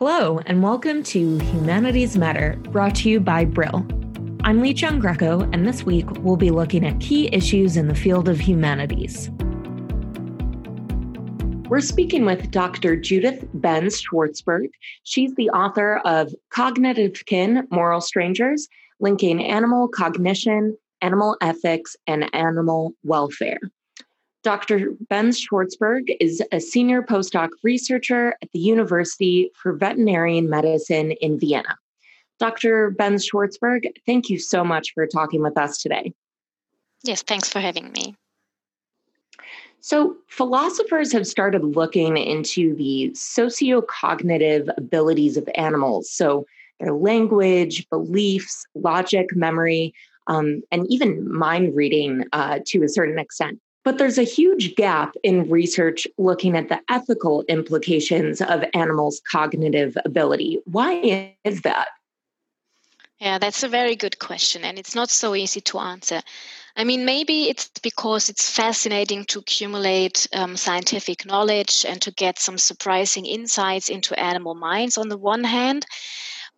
Hello, and welcome to Humanities Matter, brought to you by Brill. I'm Lee Chung Greco, and this week we'll be looking at key issues in the field of humanities. We're speaking with Dr. Judith Benz Schwarzburg. She's the author of Cognitive Kin Moral Strangers Linking Animal Cognition, Animal Ethics, and Animal Welfare. Dr. Benz Schwarzburg is a senior postdoc researcher at the University for Veterinarian Medicine in Vienna. Dr. Benz Schwarzburg, thank you so much for talking with us today. Yes, thanks for having me. So, philosophers have started looking into the sociocognitive abilities of animals. So, their language, beliefs, logic, memory, um, and even mind reading uh, to a certain extent. But there's a huge gap in research looking at the ethical implications of animals' cognitive ability. Why is that? Yeah, that's a very good question, and it's not so easy to answer. I mean, maybe it's because it's fascinating to accumulate um, scientific knowledge and to get some surprising insights into animal minds on the one hand.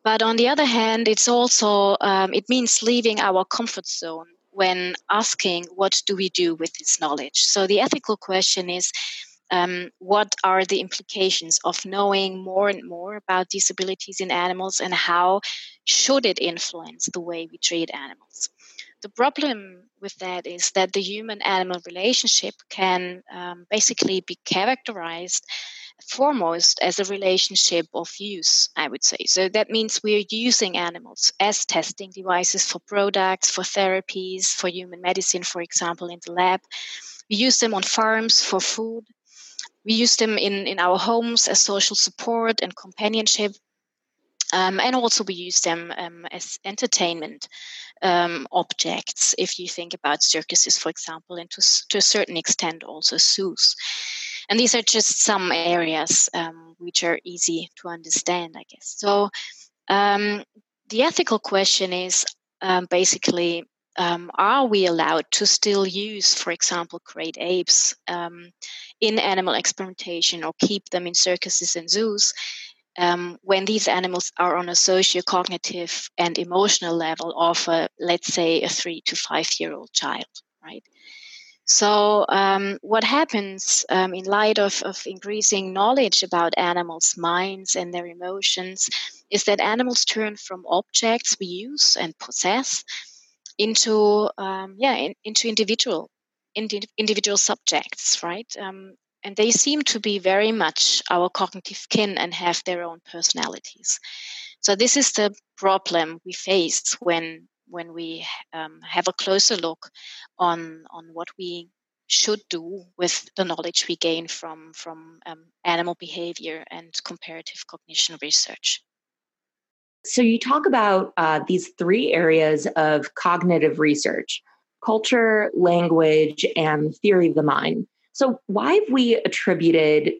But on the other hand, it's also, um, it means leaving our comfort zone when asking what do we do with this knowledge. So the ethical question is um, what are the implications of knowing more and more about disabilities in animals and how should it influence the way we treat animals? The problem with that is that the human animal relationship can um, basically be characterized foremost as a relationship of use, I would say. So that means we're using animals as testing devices for products, for therapies, for human medicine, for example, in the lab. We use them on farms for food. We use them in, in our homes as social support and companionship. Um, and also, we use them um, as entertainment um, objects. If you think about circuses, for example, and to, to a certain extent, also zoos. And these are just some areas um, which are easy to understand, I guess. So um, the ethical question is um, basically um, are we allowed to still use, for example, great apes um, in animal experimentation or keep them in circuses and zoos? Um, when these animals are on a socio-cognitive and emotional level of, a, let's say, a three to five year old child, right? So, um, what happens um, in light of, of increasing knowledge about animals' minds and their emotions is that animals turn from objects we use and possess into, um, yeah, in, into individual, indi- individual subjects, right? Um, and they seem to be very much our cognitive kin and have their own personalities. So, this is the problem we face when when we um, have a closer look on on what we should do with the knowledge we gain from from um, animal behavior and comparative cognition research. So you talk about uh, these three areas of cognitive research: culture, language, and theory of the mind. So why have we attributed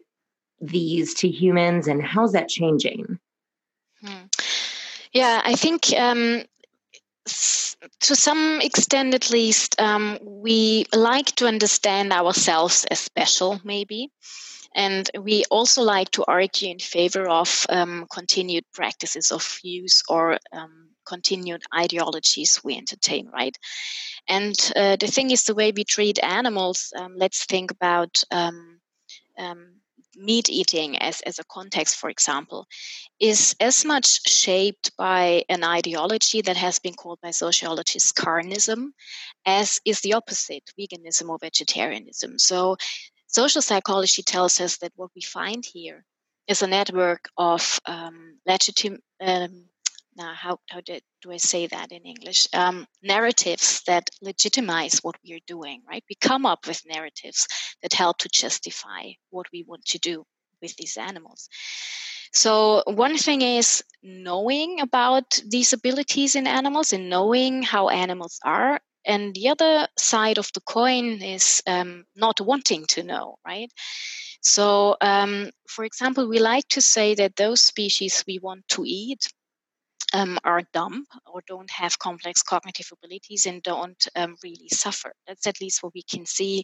these to humans, and how's that changing? Hmm. Yeah, I think um, to some extent at least, um, we like to understand ourselves as special, maybe. And we also like to argue in favor of um, continued practices of use or um, continued ideologies we entertain, right? And uh, the thing is, the way we treat animals, um, let's think about um, um, meat eating as, as a context, for example, is as much shaped by an ideology that has been called by sociologists carnism as is the opposite, veganism or vegetarianism. So, social psychology tells us that what we find here is a network of um, um, now how, how did, do i say that in english? Um, narratives that legitimize what we are doing right? We come up with narratives that help to justify what we want to do with these animals. So one thing is knowing about these abilities in animals and knowing how animals are and the other side of the coin is um, not wanting to know right? So um, for example we like to say that those species we want to eat um, are dumb or don't have complex cognitive abilities and don't um, really suffer. That's at least what we can see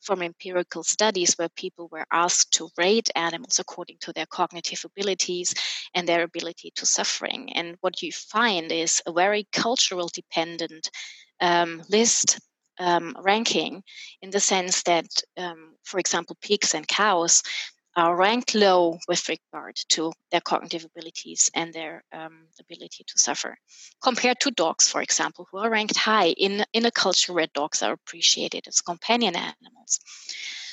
from empirical studies where people were asked to rate animals according to their cognitive abilities and their ability to suffering. And what you find is a very cultural dependent um, list um, ranking in the sense that, um, for example, pigs and cows are ranked low with regard to their cognitive abilities and their um, ability to suffer, compared to dogs, for example, who are ranked high in, in a culture where dogs are appreciated as companion animals.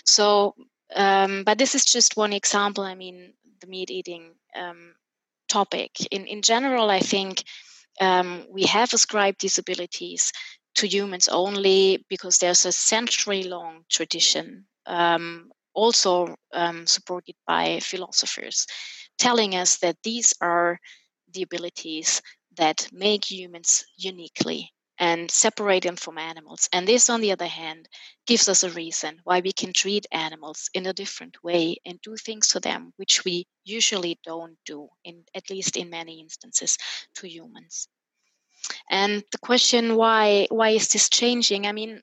So, um, but this is just one example. I mean, the meat eating um, topic. In, in general, I think um, we have ascribed these abilities to humans only because there's a century long tradition um, also um, supported by philosophers, telling us that these are the abilities that make humans uniquely and separate them from animals. And this, on the other hand, gives us a reason why we can treat animals in a different way and do things to them which we usually don't do, in at least in many instances, to humans. And the question why why is this changing? I mean,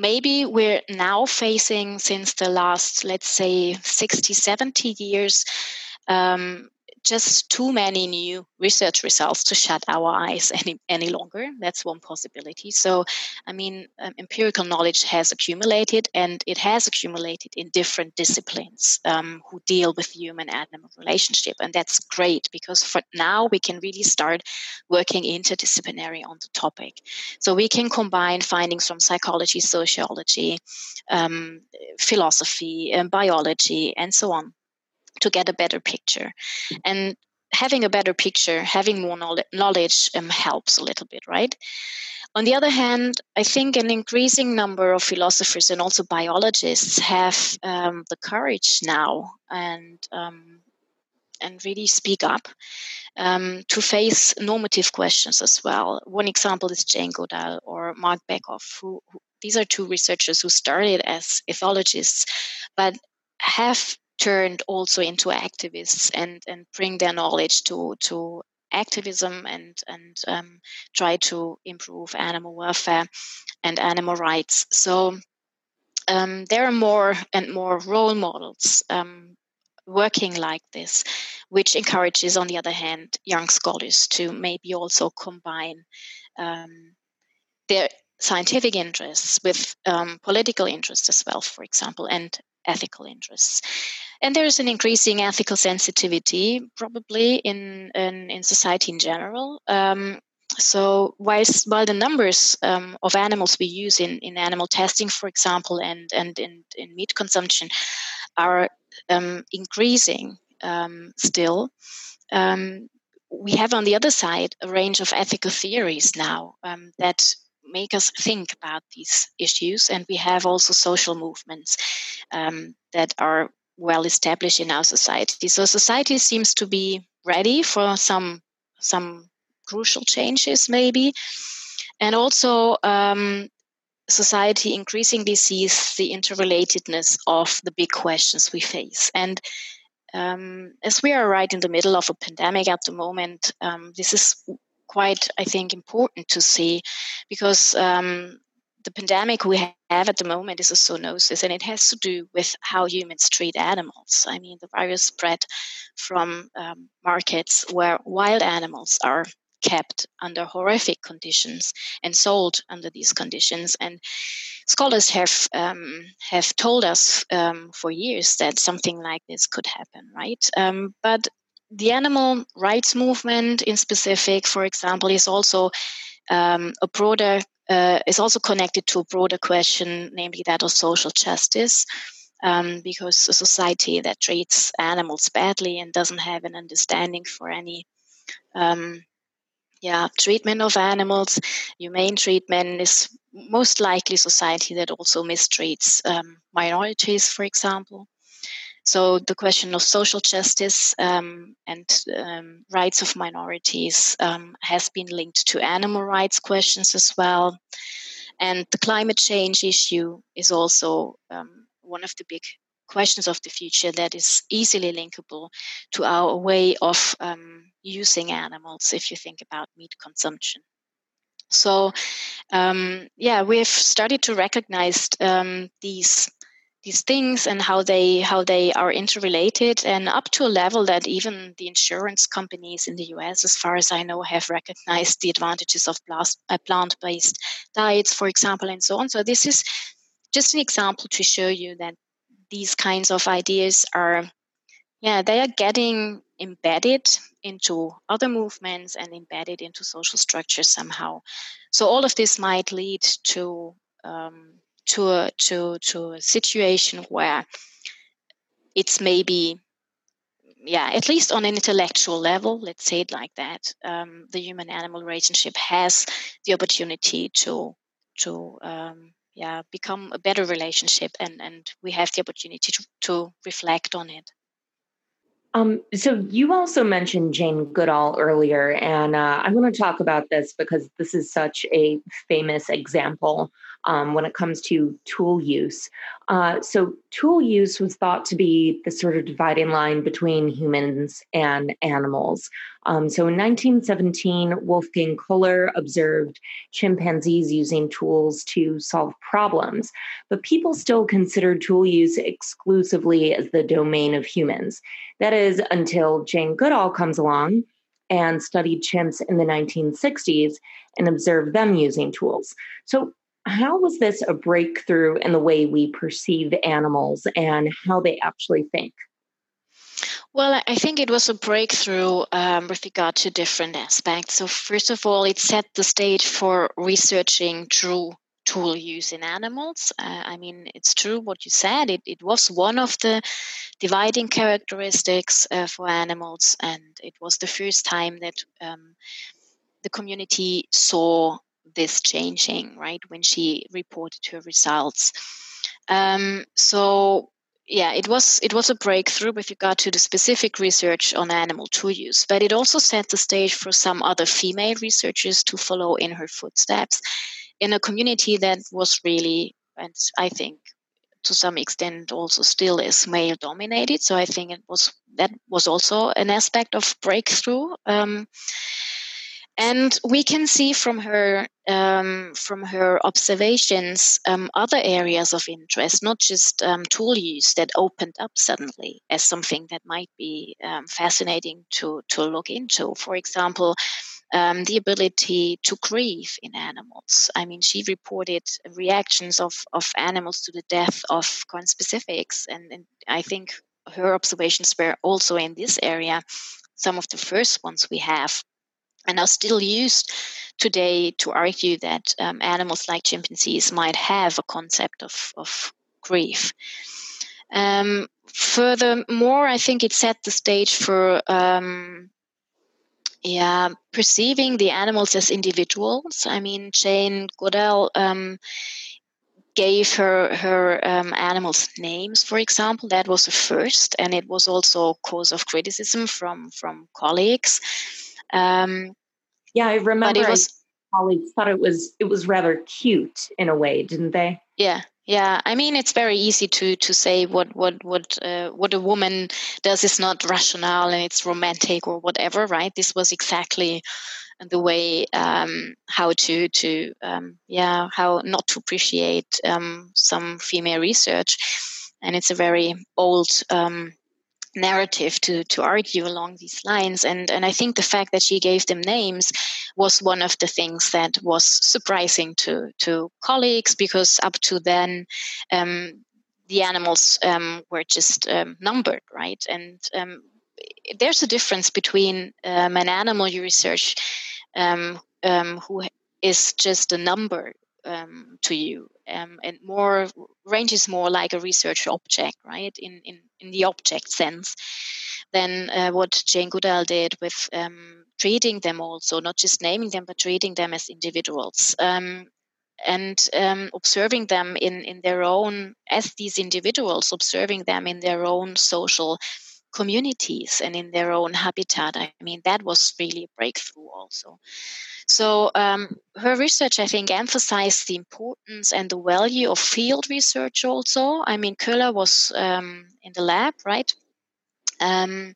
maybe we're now facing since the last let's say 60 70 years um, just too many new research results to shut our eyes any, any longer. That's one possibility. So, I mean, um, empirical knowledge has accumulated and it has accumulated in different disciplines um, who deal with human animal relationship. And that's great because for now we can really start working interdisciplinary on the topic. So, we can combine findings from psychology, sociology, um, philosophy, and biology, and so on to get a better picture. And having a better picture, having more knowledge um, helps a little bit, right? On the other hand, I think an increasing number of philosophers and also biologists have um, the courage now and um, and really speak up um, to face normative questions as well. One example is Jane Goodall or Marc Bekoff, who, who these are two researchers who started as ethologists, but have turned also into activists and and bring their knowledge to to activism and and um, try to improve animal welfare and animal rights. So um, there are more and more role models um, working like this, which encourages, on the other hand, young scholars to maybe also combine um, their scientific interests with um, political interests as well, for example, and ethical interests. And there's an increasing ethical sensitivity, probably in in, in society in general. Um, so whilst while the numbers um, of animals we use in, in animal testing, for example, and and in, in meat consumption are um, increasing um, still, um, we have on the other side a range of ethical theories now um, that make us think about these issues. And we have also social movements um, that are well established in our society. So society seems to be ready for some some crucial changes, maybe, and also um, society increasingly sees the interrelatedness of the big questions we face and. Um, as we are right in the middle of a pandemic at the moment, um, this is quite, I think, important to see because um, the pandemic we have at the moment is a zoonosis, and it has to do with how humans treat animals. I mean, the virus spread from um, markets where wild animals are kept under horrific conditions and sold under these conditions. And scholars have um, have told us um, for years that something like this could happen, right? Um, but the animal rights movement in specific, for example, is also um, a broader uh, is also connected to a broader question, namely that of social justice. Um, because a society that treats animals badly and doesn't have an understanding for any um, yeah treatment of animals humane treatment is most likely society that also mistreats um, minorities for example so the question of social justice um, and um, rights of minorities um, has been linked to animal rights questions as well. And the climate change issue is also um, one of the big questions of the future that is easily linkable to our way of um, using animals if you think about meat consumption. So, um, yeah, we've started to recognize these these things and how they how they are interrelated and up to a level that even the insurance companies in the US as far as I know have recognized the advantages of uh, plant-based diets for example and so on. So this is just an example to show you that these kinds of ideas are yeah they are getting embedded into other movements and embedded into social structures somehow. So all of this might lead to um, to a to to a situation where it's maybe yeah at least on an intellectual level let's say it like that um, the human animal relationship has the opportunity to to um, yeah become a better relationship and and we have the opportunity to, to reflect on it. Um, so you also mentioned Jane Goodall earlier, and uh, I want to talk about this because this is such a famous example um, when it comes to tool use. Uh, so, tool use was thought to be the sort of dividing line between humans and animals. Um, so, in 1917, Wolfgang Köhler observed chimpanzees using tools to solve problems, but people still considered tool use exclusively as the domain of humans. That is until Jane Goodall comes along and studied chimps in the 1960s and observed them using tools. So, how was this a breakthrough in the way we perceive animals and how they actually think? Well, I think it was a breakthrough um, with regard to different aspects. So, first of all, it set the stage for researching true tool use in animals. Uh, I mean, it's true what you said. It, it was one of the dividing characteristics uh, for animals, and it was the first time that um, the community saw this changing, right, when she reported her results. Um, so yeah, it was it was a breakthrough with regard to the specific research on animal tool use, but it also set the stage for some other female researchers to follow in her footsteps in a community that was really, and I think to some extent also still is male dominated. So I think it was that was also an aspect of breakthrough. Um, and we can see from her um, from her observations um, other areas of interest, not just um, tool use that opened up suddenly as something that might be um, fascinating to to look into. For example. Um, the ability to grieve in animals. I mean, she reported reactions of, of animals to the death of conspecifics, and, and I think her observations were also in this area some of the first ones we have and are still used today to argue that um, animals like chimpanzees might have a concept of, of grief. Um, furthermore, I think it set the stage for um, yeah perceiving the animals as individuals. I mean, Jane Goodall um, gave her her um, animals names, for example. That was the first, and it was also cause of criticism from from colleagues. Um, yeah, I remember. But it was, colleagues thought it was it was rather cute in a way, didn't they? Yeah, yeah. I mean, it's very easy to to say what what what uh, what a woman does is not rational and it's romantic or whatever, right? This was exactly the way um, how to to um, yeah how not to appreciate um, some female research, and it's a very old um, narrative to to argue along these lines. And and I think the fact that she gave them names was one of the things that was surprising to to colleagues because up to then um, the animals um, were just um, numbered right? And um, there's a difference between um, an animal you research um, who is just a number um, to you um, and more ranges more like a research object right? In, in, in the object sense than uh, what jane goodall did with um, treating them also not just naming them but treating them as individuals. Um, and um, observing them in, in their own as these individuals observing them in their own social communities and in their own habitat. I mean, that was really a breakthrough also. So um, her research, I think, emphasized the importance and the value of field research also. I mean, Köhler was um, in the lab, right? Um,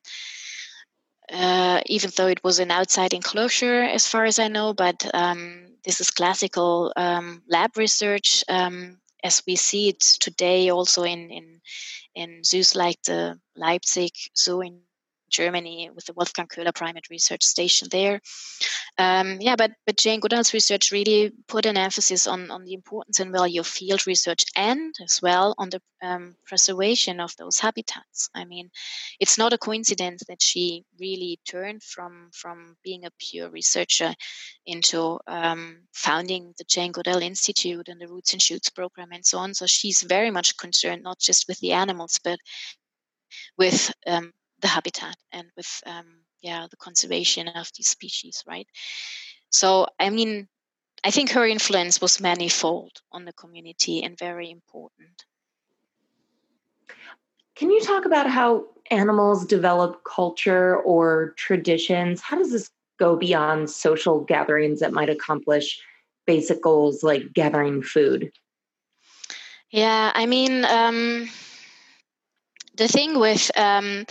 uh, even though it was an outside enclosure, as far as I know, but um, this is classical um, lab research um, as we see it today also in, in, in the Leipzig Zoo in Germany with the Wolfgang Köhler Primate Research Station there. Um, yeah, but but Jane Goodall's research really put an emphasis on on the importance and value of field research and as well on the um, preservation of those habitats. I mean, it's not a coincidence that she really turned from from being a pure researcher into um, founding the Jane Goodall Institute and the Roots and Shoots program and so on. So she's very much concerned not just with the animals, but with um, the habitat and with um, yeah the conservation of these species right? So i mean i think her influence was manifold on the community and very important. Can you talk about how animals develop culture or traditions? How does this go beyond social gatherings that might accomplish basic goals like gathering food? Yeah i mean um, the thing with um,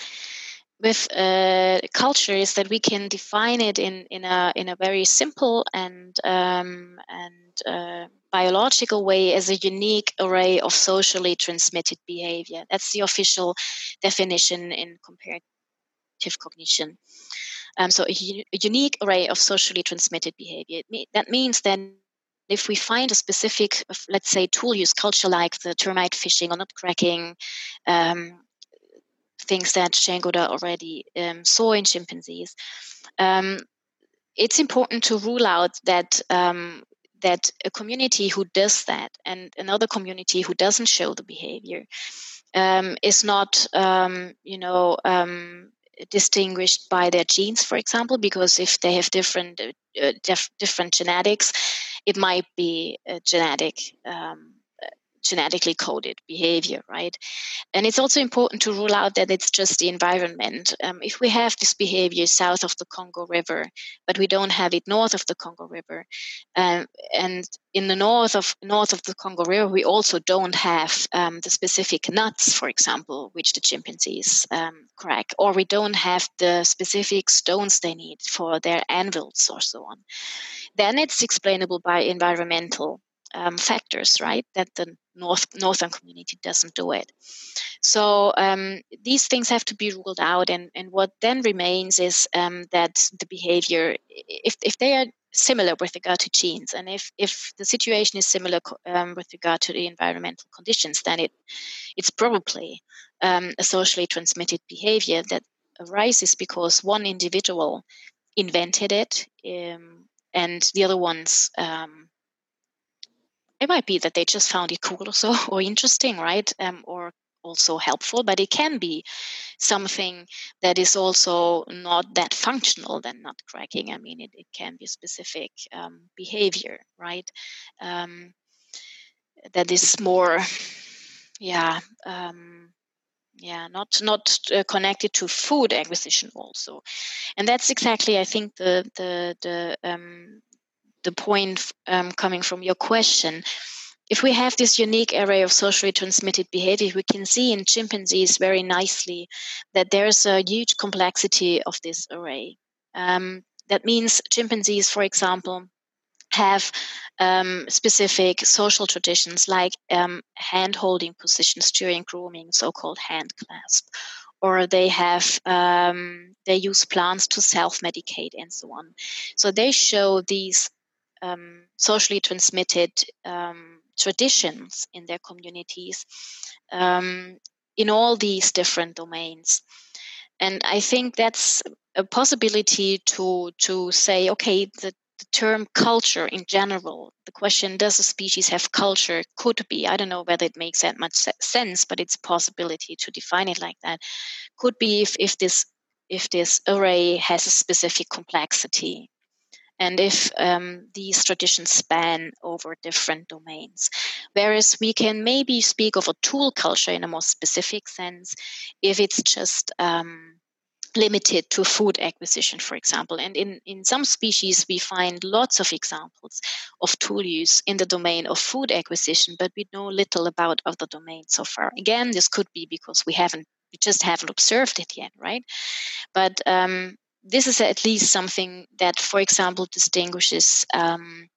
with uh, culture is that we can define it in, in a in a very simple and um, and uh, biological way as a unique array of socially transmitted behavior. That's the official definition in comparative cognition. Um, so a, unique array of socially transmitted behavior. that means then if we find a specific, let's say, tool use culture like the termite fishing or nut cracking, um, things that Goodall already um, saw in chimpanzees. Um, it's important to rule out that um, that a community who does that and another community who doesn't show the behavior um, is not, um, you know, um, distinguished by their genes, for example, because if they have different uh, dif- different genetics, it might be a genetic um, genetically coded behavior, right? And it's also important to rule out that it's just the environment. Um, if we have this behavior south of the Congo River, but we don't have it north of the Congo River, um, and in the north of north of the Congo River, we also don't have um, the specific nuts, for example, which the chimpanzees um, crack, or we don't have the specific stones they need for their anvils or so on. Then it's explainable by environmental um, factors, right? That the north northern community doesn't do it. So um, these things have to be ruled out, and and what then remains is um, that the behavior, if if they are similar with regard to genes, and if if the situation is similar um, with regard to the environmental conditions, then it it's probably um, a socially transmitted behavior that arises because one individual invented it um, and the other ones um, it might be that they just found it cool or so or interesting right? Um, or also helpful but it can be something that is also not that functional than nut cracking i mean it, it can be specific um, behavior right? Um, that is more yeah um, yeah not not uh, connected to food acquisition also. And that's exactly i think the the the um, the point um, coming from your question if we have this unique array of socially transmitted behavior, we can see in chimpanzees very nicely that there's a huge complexity of this array. Um, that means chimpanzees, for example, have um, specific social traditions like um, hand holding positions during grooming, so called hand clasp, or they have um, they use plants to self medicate and so on. So they show these um, socially transmitted um, traditions in their communities um, in all these different domains. And I think that's a possibility to to say, okay, the, the term culture in general, the question, does a species have culture, could be, I don't know whether it makes that much sense, but it's a possibility to define it like that, could be if, if this if this array has a specific complexity and if um, these traditions span over different domains. Whereas we can maybe speak of a tool culture in a more specific sense if it's just um, limited to food acquisition, for example. And in, in some species, we find lots of examples of tool use in the domain of food acquisition, but we know little about other domains so far. Again, this could be because we haven't, we just haven't observed it yet, right? But um, this is at least something that, for example, distinguishes um,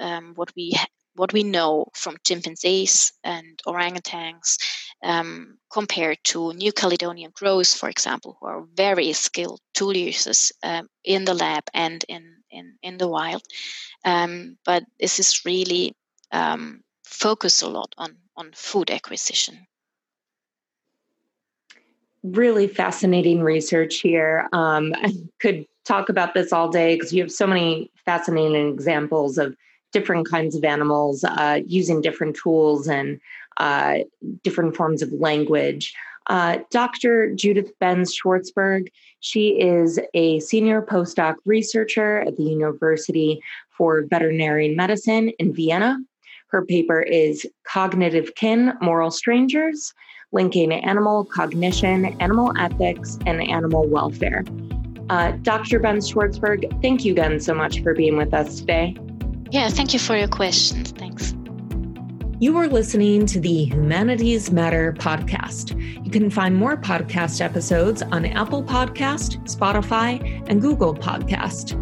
um, what we what we know from chimpanzees and orangutans um, compared to New Caledonian crows, for example, who are very skilled tool users um, in the lab and in, in, in the wild. Um, but this is really um, focus a lot on, on food acquisition. Really fascinating research here. Um, I could talk about this all day because you have so many fascinating examples of different kinds of animals uh, using different tools and uh, different forms of language. Uh, Dr. Judith Benz Schwarzburg, she is a senior postdoc researcher at the University for Veterinary Medicine in Vienna. Her paper is Cognitive Kin Moral Strangers Linking Animal Cognition, Animal Ethics, and Animal Welfare. Uh, Dr. Benz Schwarzburg, thank you again so much for being with us today. Yeah, thank you for your questions. Thanks. You are listening to the Humanities Matter podcast. You can find more podcast episodes on Apple Podcast, Spotify, and Google Podcast.